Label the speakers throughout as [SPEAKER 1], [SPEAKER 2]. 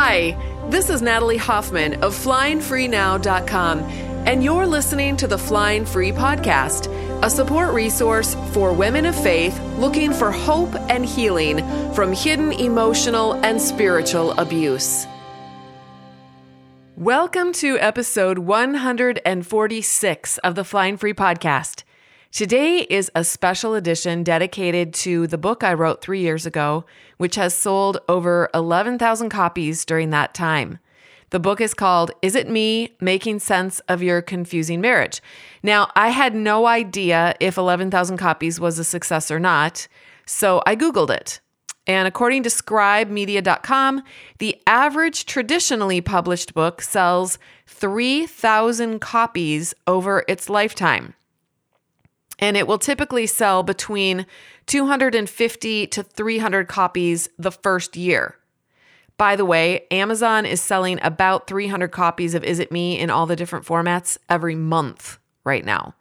[SPEAKER 1] Hi, this is Natalie Hoffman of FlyingFreeNow.com, and you're listening to the Flying Free Podcast, a support resource for women of faith looking for hope and healing from hidden emotional and spiritual abuse. Welcome to episode 146 of the Flying Free Podcast. Today is a special edition dedicated to the book I wrote three years ago, which has sold over 11,000 copies during that time. The book is called Is It Me Making Sense of Your Confusing Marriage? Now, I had no idea if 11,000 copies was a success or not, so I Googled it. And according to scribemedia.com, the average traditionally published book sells 3,000 copies over its lifetime and it will typically sell between 250 to 300 copies the first year. By the way, Amazon is selling about 300 copies of Is It Me in all the different formats every month right now.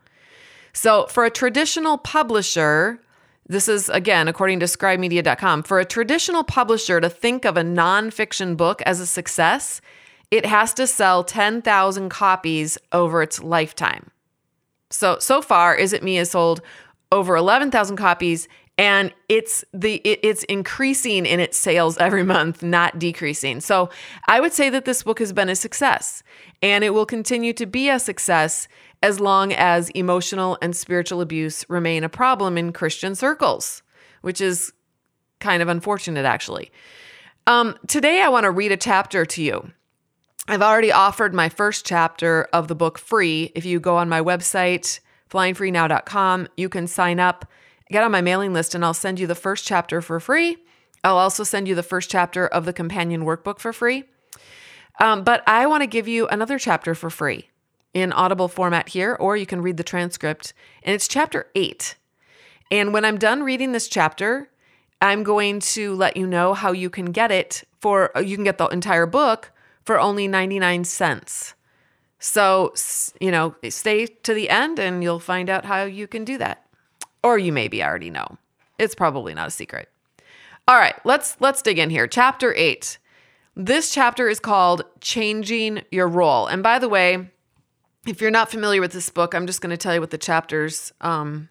[SPEAKER 1] So, for a traditional publisher, this is again according to scribemedia.com, for a traditional publisher to think of a nonfiction book as a success, it has to sell 10,000 copies over its lifetime. So so far, Is It Me has sold over 11,000 copies and it's the it, it's increasing in its sales every month not decreasing. So i would say that this book has been a success and it will continue to be a success as long as emotional and spiritual abuse remain a problem in christian circles which is kind of unfortunate actually. Um, today i want to read a chapter to you I've already offered my first chapter of the book free. If you go on my website, flyingfreenow.com, you can sign up, get on my mailing list, and I'll send you the first chapter for free. I'll also send you the first chapter of the companion workbook for free. Um, but I want to give you another chapter for free in audible format here, or you can read the transcript. And it's chapter eight. And when I'm done reading this chapter, I'm going to let you know how you can get it for, you can get the entire book for only 99 cents. So, you know, stay to the end and you'll find out how you can do that. Or you maybe already know. It's probably not a secret. All right, let's let's dig in here. Chapter 8. This chapter is called Changing Your Role. And by the way, if you're not familiar with this book, I'm just going to tell you what the chapters um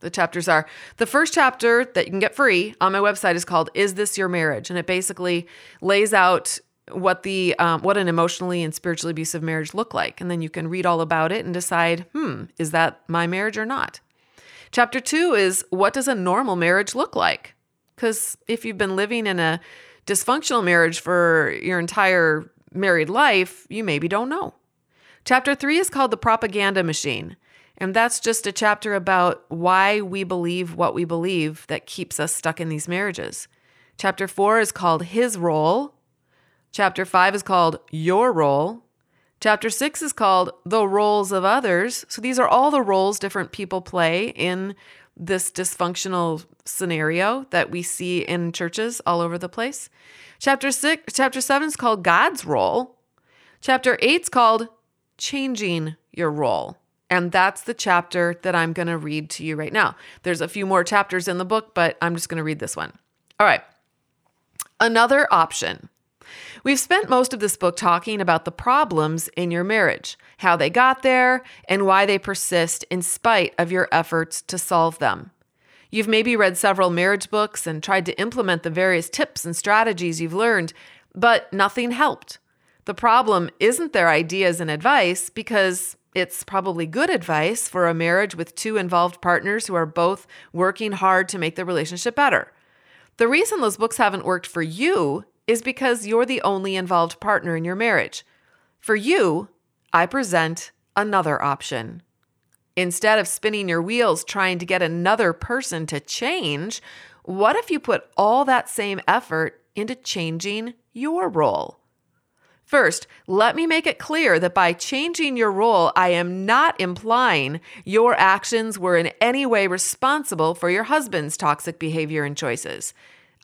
[SPEAKER 1] the chapters are. The first chapter that you can get free on my website is called Is This Your Marriage? And it basically lays out what the um, what an emotionally and spiritually abusive marriage look like. And then you can read all about it and decide hmm is that my marriage or not? Chapter two is what does a normal marriage look like? Because if you've been living in a dysfunctional marriage for your entire married life you maybe don't know. Chapter three is called the propaganda machine. And that's just a chapter about why we believe what we believe that keeps us stuck in these marriages. Chapter four is called his role Chapter 5 is called Your Role. Chapter 6 is called The Roles of Others. So these are all the roles different people play in this dysfunctional scenario that we see in churches all over the place. Chapter 6 chapter 7 is called God's role. Chapter 8 is called Changing Your Role. And that's the chapter that I'm going to read to you right now. There's a few more chapters in the book, but I'm just going to read this one. All right. Another option We've spent most of this book talking about the problems in your marriage, how they got there, and why they persist in spite of your efforts to solve them. You've maybe read several marriage books and tried to implement the various tips and strategies you've learned, but nothing helped. The problem isn't their ideas and advice because it's probably good advice for a marriage with two involved partners who are both working hard to make the relationship better. The reason those books haven't worked for you is because you're the only involved partner in your marriage. For you, I present another option. Instead of spinning your wheels trying to get another person to change, what if you put all that same effort into changing your role? First, let me make it clear that by changing your role, I am not implying your actions were in any way responsible for your husband's toxic behavior and choices.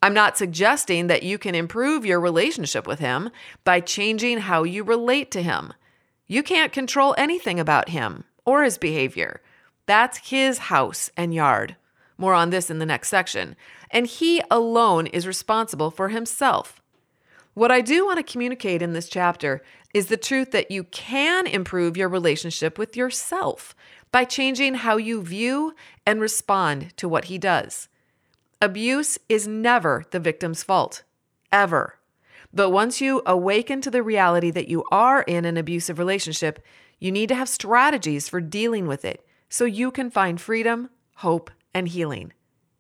[SPEAKER 1] I'm not suggesting that you can improve your relationship with him by changing how you relate to him. You can't control anything about him or his behavior. That's his house and yard. More on this in the next section. And he alone is responsible for himself. What I do want to communicate in this chapter is the truth that you can improve your relationship with yourself by changing how you view and respond to what he does. Abuse is never the victim's fault, ever. But once you awaken to the reality that you are in an abusive relationship, you need to have strategies for dealing with it so you can find freedom, hope, and healing.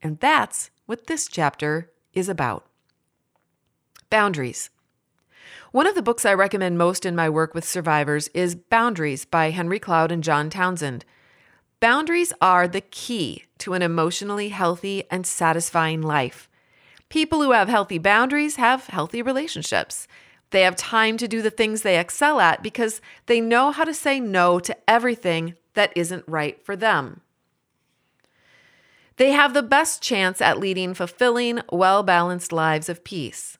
[SPEAKER 1] And that's what this chapter is about. Boundaries. One of the books I recommend most in my work with survivors is Boundaries by Henry Cloud and John Townsend. Boundaries are the key to an emotionally healthy and satisfying life. People who have healthy boundaries have healthy relationships. They have time to do the things they excel at because they know how to say no to everything that isn't right for them. They have the best chance at leading fulfilling, well balanced lives of peace.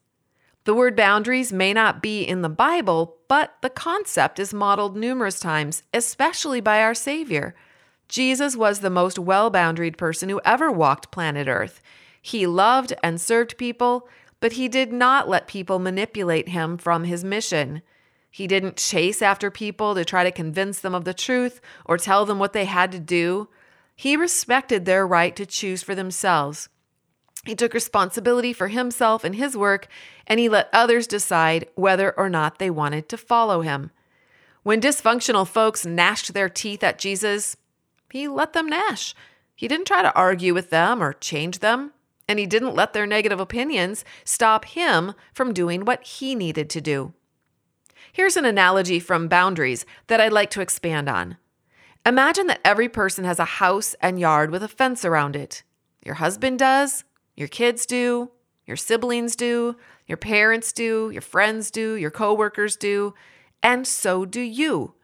[SPEAKER 1] The word boundaries may not be in the Bible, but the concept is modeled numerous times, especially by our Savior. Jesus was the most well boundaried person who ever walked planet Earth. He loved and served people, but he did not let people manipulate him from his mission. He didn't chase after people to try to convince them of the truth or tell them what they had to do. He respected their right to choose for themselves. He took responsibility for himself and his work, and he let others decide whether or not they wanted to follow him. When dysfunctional folks gnashed their teeth at Jesus, he let them gnash. He didn't try to argue with them or change them, and he didn't let their negative opinions stop him from doing what he needed to do. Here's an analogy from boundaries that I'd like to expand on. Imagine that every person has a house and yard with a fence around it. Your husband does, your kids do, your siblings do, your parents do, your friends do, your coworkers do, and so do you.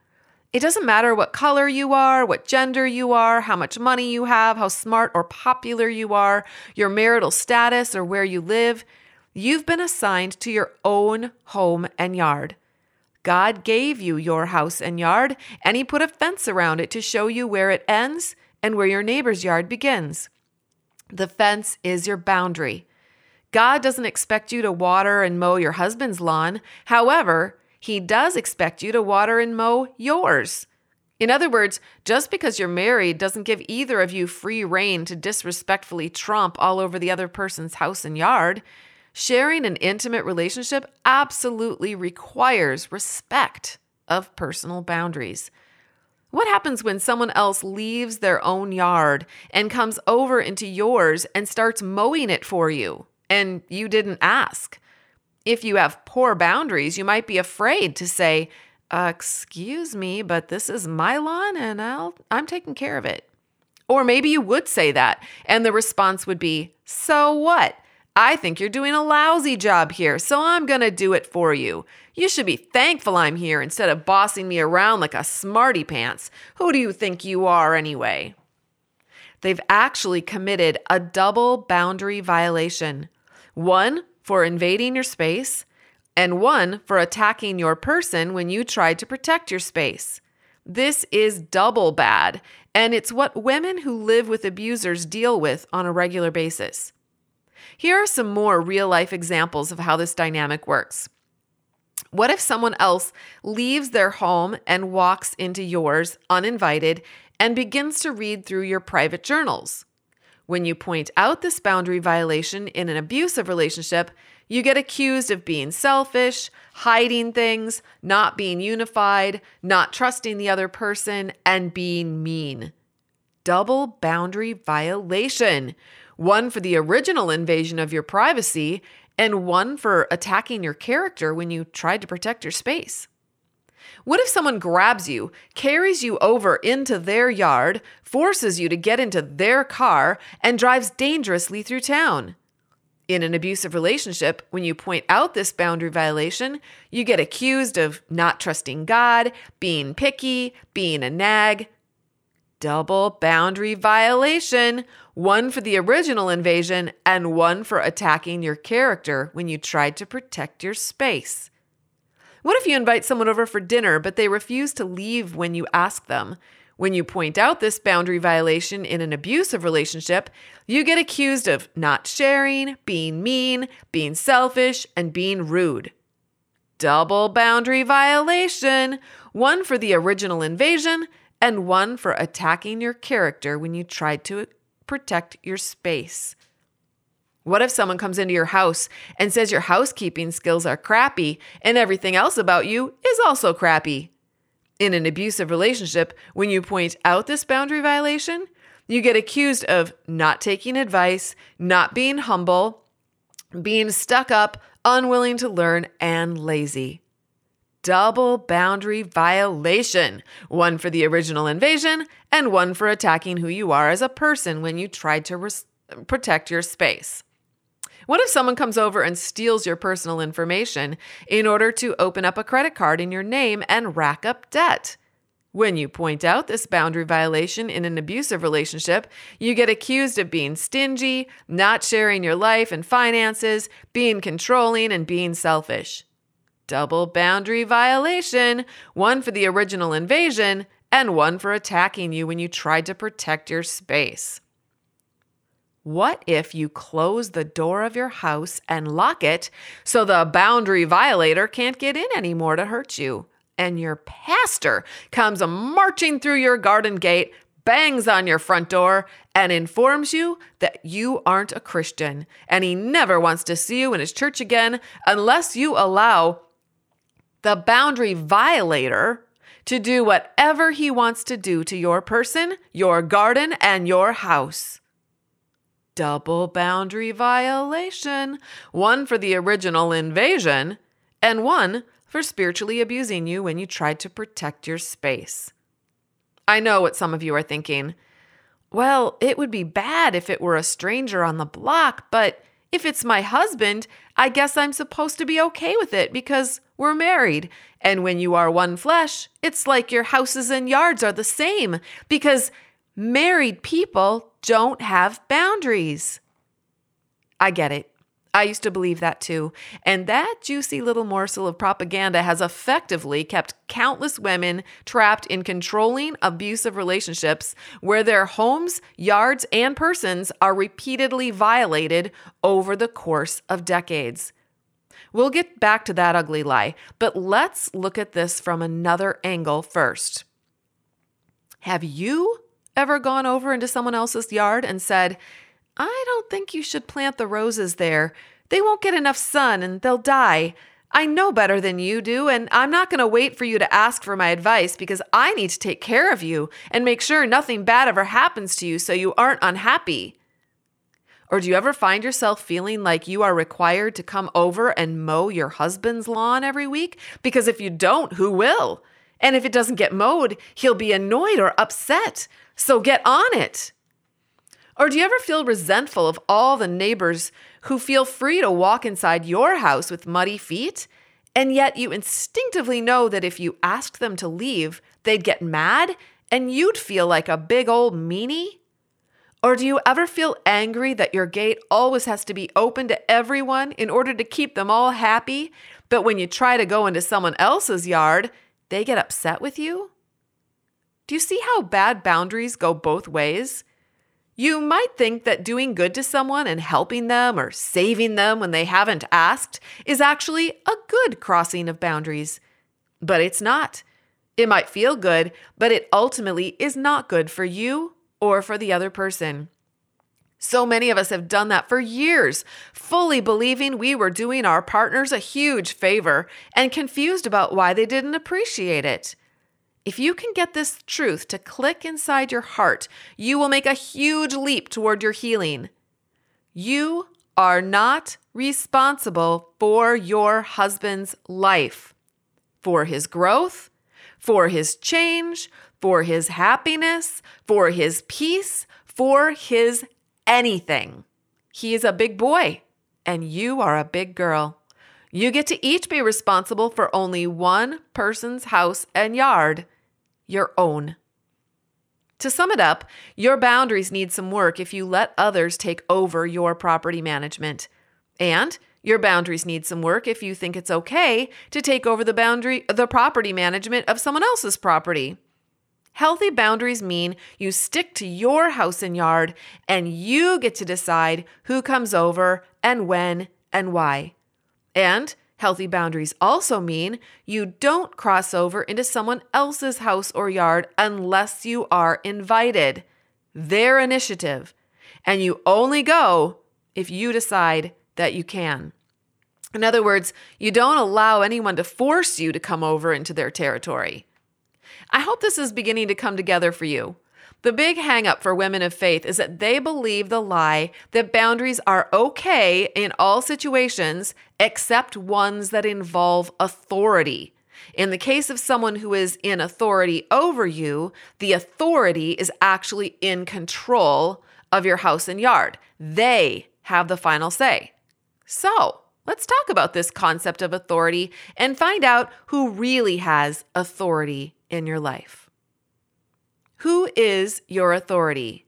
[SPEAKER 1] It doesn't matter what color you are, what gender you are, how much money you have, how smart or popular you are, your marital status, or where you live. You've been assigned to your own home and yard. God gave you your house and yard, and He put a fence around it to show you where it ends and where your neighbor's yard begins. The fence is your boundary. God doesn't expect you to water and mow your husband's lawn. However, He does expect you to water and mow yours. In other words, just because you're married doesn't give either of you free reign to disrespectfully tromp all over the other person's house and yard. Sharing an intimate relationship absolutely requires respect of personal boundaries. What happens when someone else leaves their own yard and comes over into yours and starts mowing it for you and you didn't ask? If you have poor boundaries, you might be afraid to say, uh, "Excuse me, but this is my lawn and I'll I'm taking care of it." Or maybe you would say that and the response would be, "So what? I think you're doing a lousy job here, so I'm going to do it for you. You should be thankful I'm here instead of bossing me around like a smarty pants. Who do you think you are, anyway? They've actually committed a double boundary violation one for invading your space, and one for attacking your person when you tried to protect your space. This is double bad, and it's what women who live with abusers deal with on a regular basis. Here are some more real life examples of how this dynamic works. What if someone else leaves their home and walks into yours uninvited and begins to read through your private journals? When you point out this boundary violation in an abusive relationship, you get accused of being selfish, hiding things, not being unified, not trusting the other person, and being mean. Double boundary violation one for the original invasion of your privacy, and one for attacking your character when you tried to protect your space. What if someone grabs you, carries you over into their yard, forces you to get into their car, and drives dangerously through town? In an abusive relationship, when you point out this boundary violation, you get accused of not trusting God, being picky, being a nag. Double boundary violation one for the original invasion and one for attacking your character when you tried to protect your space. What if you invite someone over for dinner, but they refuse to leave when you ask them? When you point out this boundary violation in an abusive relationship, you get accused of not sharing, being mean, being selfish, and being rude. double boundary violation one for the original invasion and one for attacking your character when you tried to protect your space. What if someone comes into your house and says your housekeeping skills are crappy and everything else about you is also crappy? In an abusive relationship, when you point out this boundary violation, you get accused of not taking advice, not being humble, being stuck up, unwilling to learn, and lazy. Double boundary violation one for the original invasion and one for attacking who you are as a person when you tried to res- protect your space. What if someone comes over and steals your personal information in order to open up a credit card in your name and rack up debt? When you point out this boundary violation in an abusive relationship, you get accused of being stingy, not sharing your life and finances, being controlling, and being selfish. Double boundary violation one for the original invasion, and one for attacking you when you tried to protect your space. What if you close the door of your house and lock it so the boundary violator can't get in anymore to hurt you? and your pastor comes marching through your garden gate, bangs on your front door, and informs you that you aren't a Christian and he never wants to see you in his church again unless you allow the boundary violator to do whatever he wants to do to your person, your garden, and your house. Double boundary violation. One for the original invasion, and one for spiritually abusing you when you tried to protect your space. I know what some of you are thinking. Well, it would be bad if it were a stranger on the block, but if it's my husband, I guess I'm supposed to be okay with it because we're married. And when you are one flesh, it's like your houses and yards are the same because married people don't have boundaries. I get it. I used to believe that too. And that juicy little morsel of propaganda has effectively kept countless women trapped in controlling, abusive relationships where their homes, yards, and persons are repeatedly violated over the course of decades. We'll get back to that ugly lie, but let's look at this from another angle first. Have you ever gone over into someone else's yard and said, I don't think you should plant the roses there. They won't get enough sun and they'll die. I know better than you do, and I'm not going to wait for you to ask for my advice because I need to take care of you and make sure nothing bad ever happens to you so you aren't unhappy. Or do you ever find yourself feeling like you are required to come over and mow your husband's lawn every week? Because if you don't, who will? And if it doesn't get mowed, he'll be annoyed or upset. So get on it. Or do you ever feel resentful of all the neighbors who feel free to walk inside your house with muddy feet? And yet you instinctively know that if you asked them to leave, they'd get mad and you'd feel like a big old meanie? Or do you ever feel angry that your gate always has to be open to everyone in order to keep them all happy, but when you try to go into someone else's yard, they get upset with you? Do you see how bad boundaries go both ways? You might think that doing good to someone and helping them or saving them when they haven't asked is actually a good crossing of boundaries. But it's not. It might feel good, but it ultimately is not good for you or for the other person. So many of us have done that for years, fully believing we were doing our partners a huge favor and confused about why they didn't appreciate it. If you can get this truth to click inside your heart, you will make a huge leap toward your healing. You are not responsible for your husband's life, for his growth, for his change, for his happiness, for his peace, for his anything. He is a big boy, and you are a big girl. You get to each be responsible for only one person's house and yard, your own. To sum it up, your boundaries need some work if you let others take over your property management. And your boundaries need some work if you think it's okay to take over the boundary the property management of someone else's property. Healthy boundaries mean you stick to your house and yard and you get to decide who comes over and when and why. And Healthy boundaries also mean you don't cross over into someone else's house or yard unless you are invited. Their initiative. And you only go if you decide that you can. In other words, you don't allow anyone to force you to come over into their territory. I hope this is beginning to come together for you. The big hangup for women of faith is that they believe the lie that boundaries are okay in all situations except ones that involve authority. In the case of someone who is in authority over you, the authority is actually in control of your house and yard. They have the final say. So, let's talk about this concept of authority and find out who really has authority in your life. Who is your authority?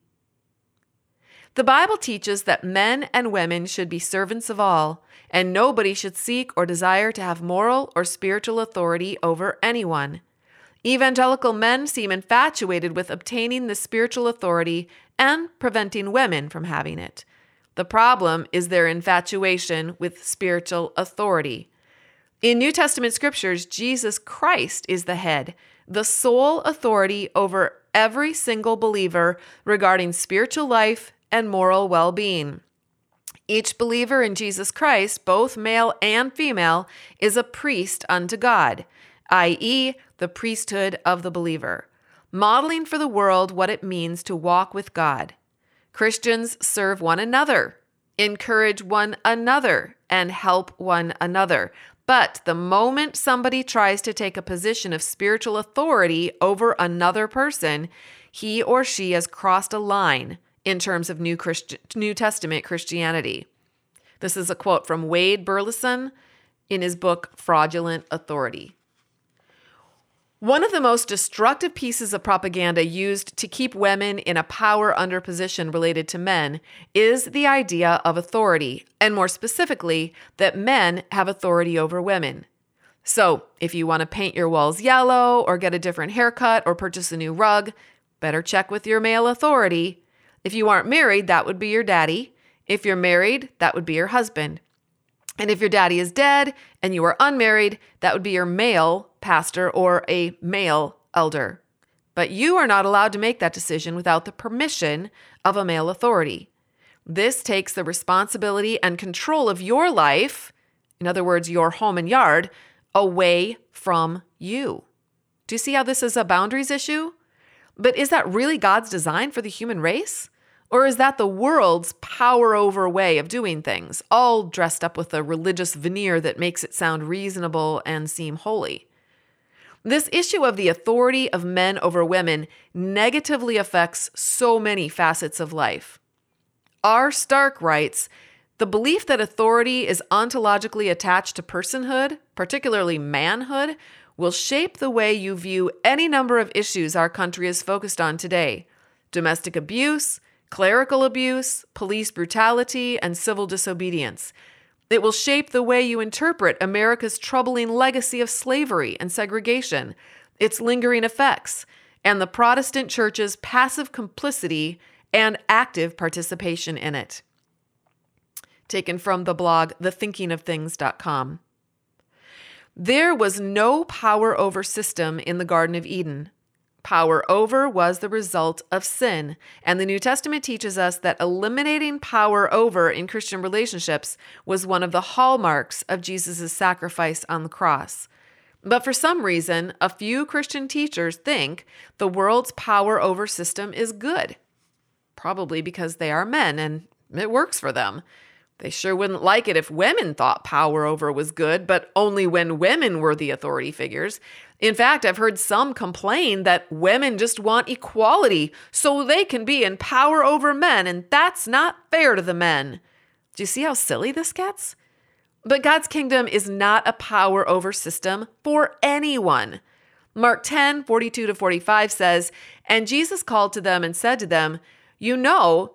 [SPEAKER 1] The Bible teaches that men and women should be servants of all, and nobody should seek or desire to have moral or spiritual authority over anyone. Evangelical men seem infatuated with obtaining the spiritual authority and preventing women from having it. The problem is their infatuation with spiritual authority. In New Testament scriptures, Jesus Christ is the head, the sole authority over every single believer regarding spiritual life and moral well being. Each believer in Jesus Christ, both male and female, is a priest unto God, i.e., the priesthood of the believer, modeling for the world what it means to walk with God. Christians serve one another, encourage one another, and help one another. But the moment somebody tries to take a position of spiritual authority over another person, he or she has crossed a line in terms of New, Christi- New Testament Christianity. This is a quote from Wade Burleson in his book Fraudulent Authority. One of the most destructive pieces of propaganda used to keep women in a power under position related to men is the idea of authority, and more specifically, that men have authority over women. So, if you want to paint your walls yellow, or get a different haircut, or purchase a new rug, better check with your male authority. If you aren't married, that would be your daddy. If you're married, that would be your husband. And if your daddy is dead and you are unmarried, that would be your male pastor or a male elder. But you are not allowed to make that decision without the permission of a male authority. This takes the responsibility and control of your life, in other words, your home and yard, away from you. Do you see how this is a boundaries issue? But is that really God's design for the human race? Or is that the world's power over way of doing things, all dressed up with a religious veneer that makes it sound reasonable and seem holy? This issue of the authority of men over women negatively affects so many facets of life. R. Stark writes The belief that authority is ontologically attached to personhood, particularly manhood, will shape the way you view any number of issues our country is focused on today domestic abuse, clerical abuse, police brutality, and civil disobedience. It will shape the way you interpret America's troubling legacy of slavery and segregation, its lingering effects, and the Protestant Church's passive complicity and active participation in it. Taken from the blog thethinkingofthings.com. There was no power over system in the Garden of Eden. Power over was the result of sin. And the New Testament teaches us that eliminating power over in Christian relationships was one of the hallmarks of Jesus' sacrifice on the cross. But for some reason, a few Christian teachers think the world's power over system is good. Probably because they are men and it works for them. They sure wouldn't like it if women thought power over was good, but only when women were the authority figures. In fact, I've heard some complain that women just want equality so they can be in power over men, and that's not fair to the men. Do you see how silly this gets? But God's kingdom is not a power over system for anyone. Mark 10, 42 to 45 says, And Jesus called to them and said to them, You know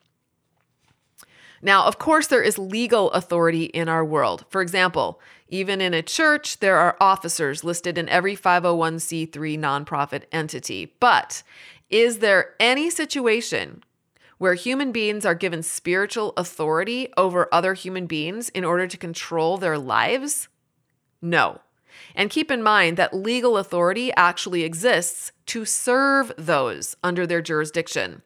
[SPEAKER 1] Now, of course, there is legal authority in our world. For example, even in a church, there are officers listed in every 501c3 nonprofit entity. But is there any situation where human beings are given spiritual authority over other human beings in order to control their lives? No. And keep in mind that legal authority actually exists to serve those under their jurisdiction.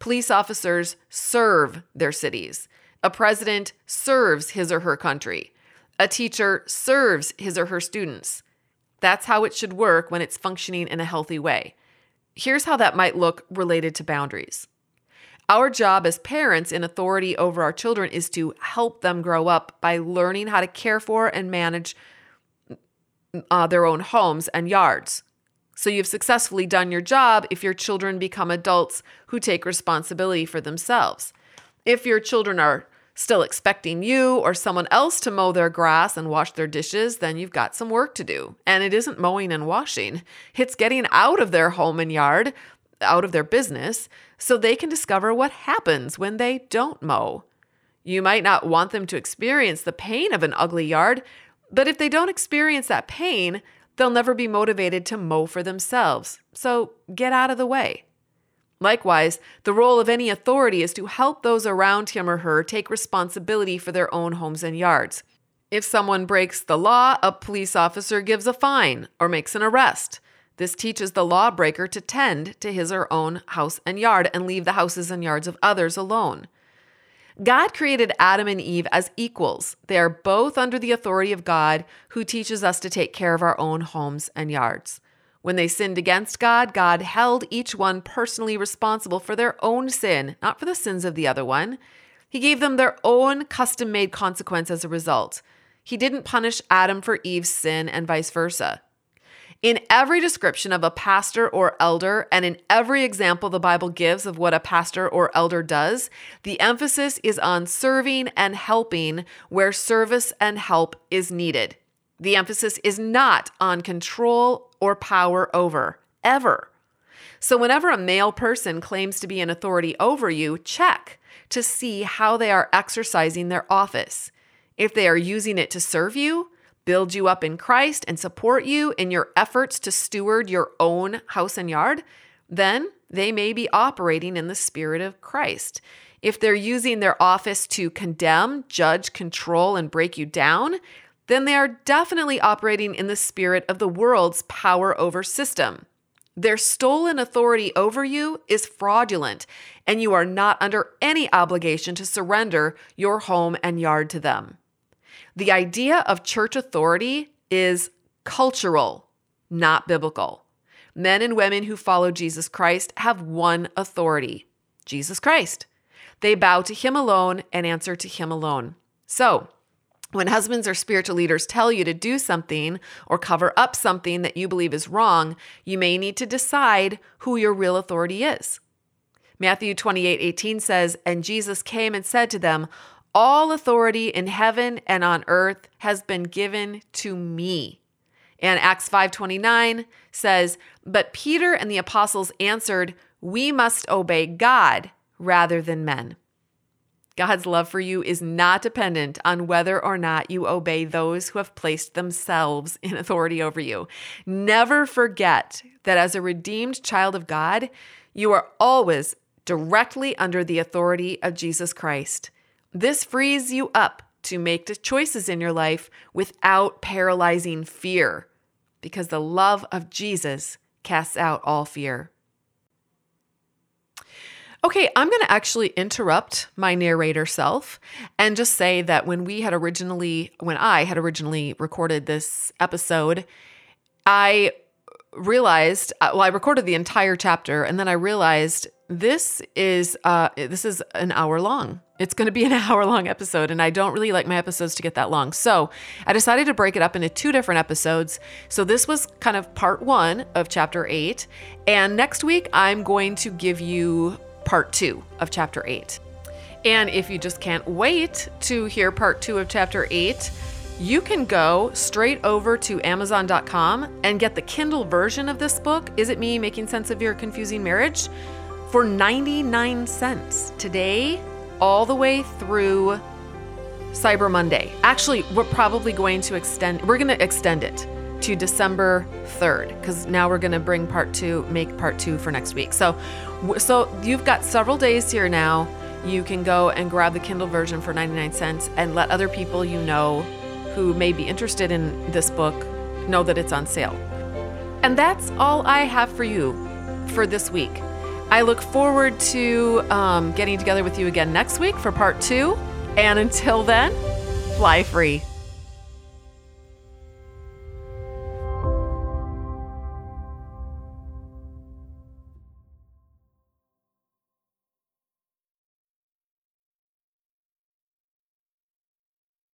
[SPEAKER 1] Police officers serve their cities. A president serves his or her country. A teacher serves his or her students. That's how it should work when it's functioning in a healthy way. Here's how that might look related to boundaries. Our job as parents in authority over our children is to help them grow up by learning how to care for and manage uh, their own homes and yards. So you've successfully done your job if your children become adults who take responsibility for themselves. If your children are still expecting you or someone else to mow their grass and wash their dishes, then you've got some work to do. And it isn't mowing and washing, it's getting out of their home and yard, out of their business, so they can discover what happens when they don't mow. You might not want them to experience the pain of an ugly yard, but if they don't experience that pain, they'll never be motivated to mow for themselves. So get out of the way. Likewise, the role of any authority is to help those around him or her take responsibility for their own homes and yards. If someone breaks the law, a police officer gives a fine or makes an arrest. This teaches the lawbreaker to tend to his or own house and yard and leave the houses and yards of others alone. God created Adam and Eve as equals. They are both under the authority of God, who teaches us to take care of our own homes and yards. When they sinned against God, God held each one personally responsible for their own sin, not for the sins of the other one. He gave them their own custom made consequence as a result. He didn't punish Adam for Eve's sin and vice versa. In every description of a pastor or elder, and in every example the Bible gives of what a pastor or elder does, the emphasis is on serving and helping where service and help is needed. The emphasis is not on control or power over, ever. So, whenever a male person claims to be an authority over you, check to see how they are exercising their office. If they are using it to serve you, build you up in Christ, and support you in your efforts to steward your own house and yard, then they may be operating in the spirit of Christ. If they're using their office to condemn, judge, control, and break you down, then they are definitely operating in the spirit of the world's power over system. Their stolen authority over you is fraudulent, and you are not under any obligation to surrender your home and yard to them. The idea of church authority is cultural, not biblical. Men and women who follow Jesus Christ have one authority Jesus Christ. They bow to Him alone and answer to Him alone. So, when husbands or spiritual leaders tell you to do something or cover up something that you believe is wrong, you may need to decide who your real authority is. Matthew 28 18 says, And Jesus came and said to them, all authority in heaven and on earth has been given to me. And Acts 5:29 says, "But Peter and the apostles answered, we must obey God rather than men." God's love for you is not dependent on whether or not you obey those who have placed themselves in authority over you. Never forget that as a redeemed child of God, you are always directly under the authority of Jesus Christ. This frees you up to make choices in your life without paralyzing fear because the love of Jesus casts out all fear. Okay, I'm going to actually interrupt my narrator self and just say that when we had originally, when I had originally recorded this episode, I realized, uh, well, I recorded the entire chapter and then I realized this is uh, this is an hour long. It's going to be an hour long episode, and I don't really like my episodes to get that long. So I decided to break it up into two different episodes. So this was kind of part one of chapter eight. And next week, I'm going to give you part two of chapter eight. And if you just can't wait to hear part two of chapter eight, you can go straight over to Amazon.com and get the Kindle version of this book, Is It Me Making Sense of Your Confusing Marriage, for 99 cents today, all the way through Cyber Monday. Actually, we're probably going to extend, we're going to extend it to December 3rd because now we're going to bring part two, make part two for next week. So, so you've got several days here now. You can go and grab the Kindle version for 99 cents and let other people you know who may be interested in this book know that it's on sale. And that's all I have for you for this week. I look forward to um, getting together with you again next week for part two. And until then, fly free.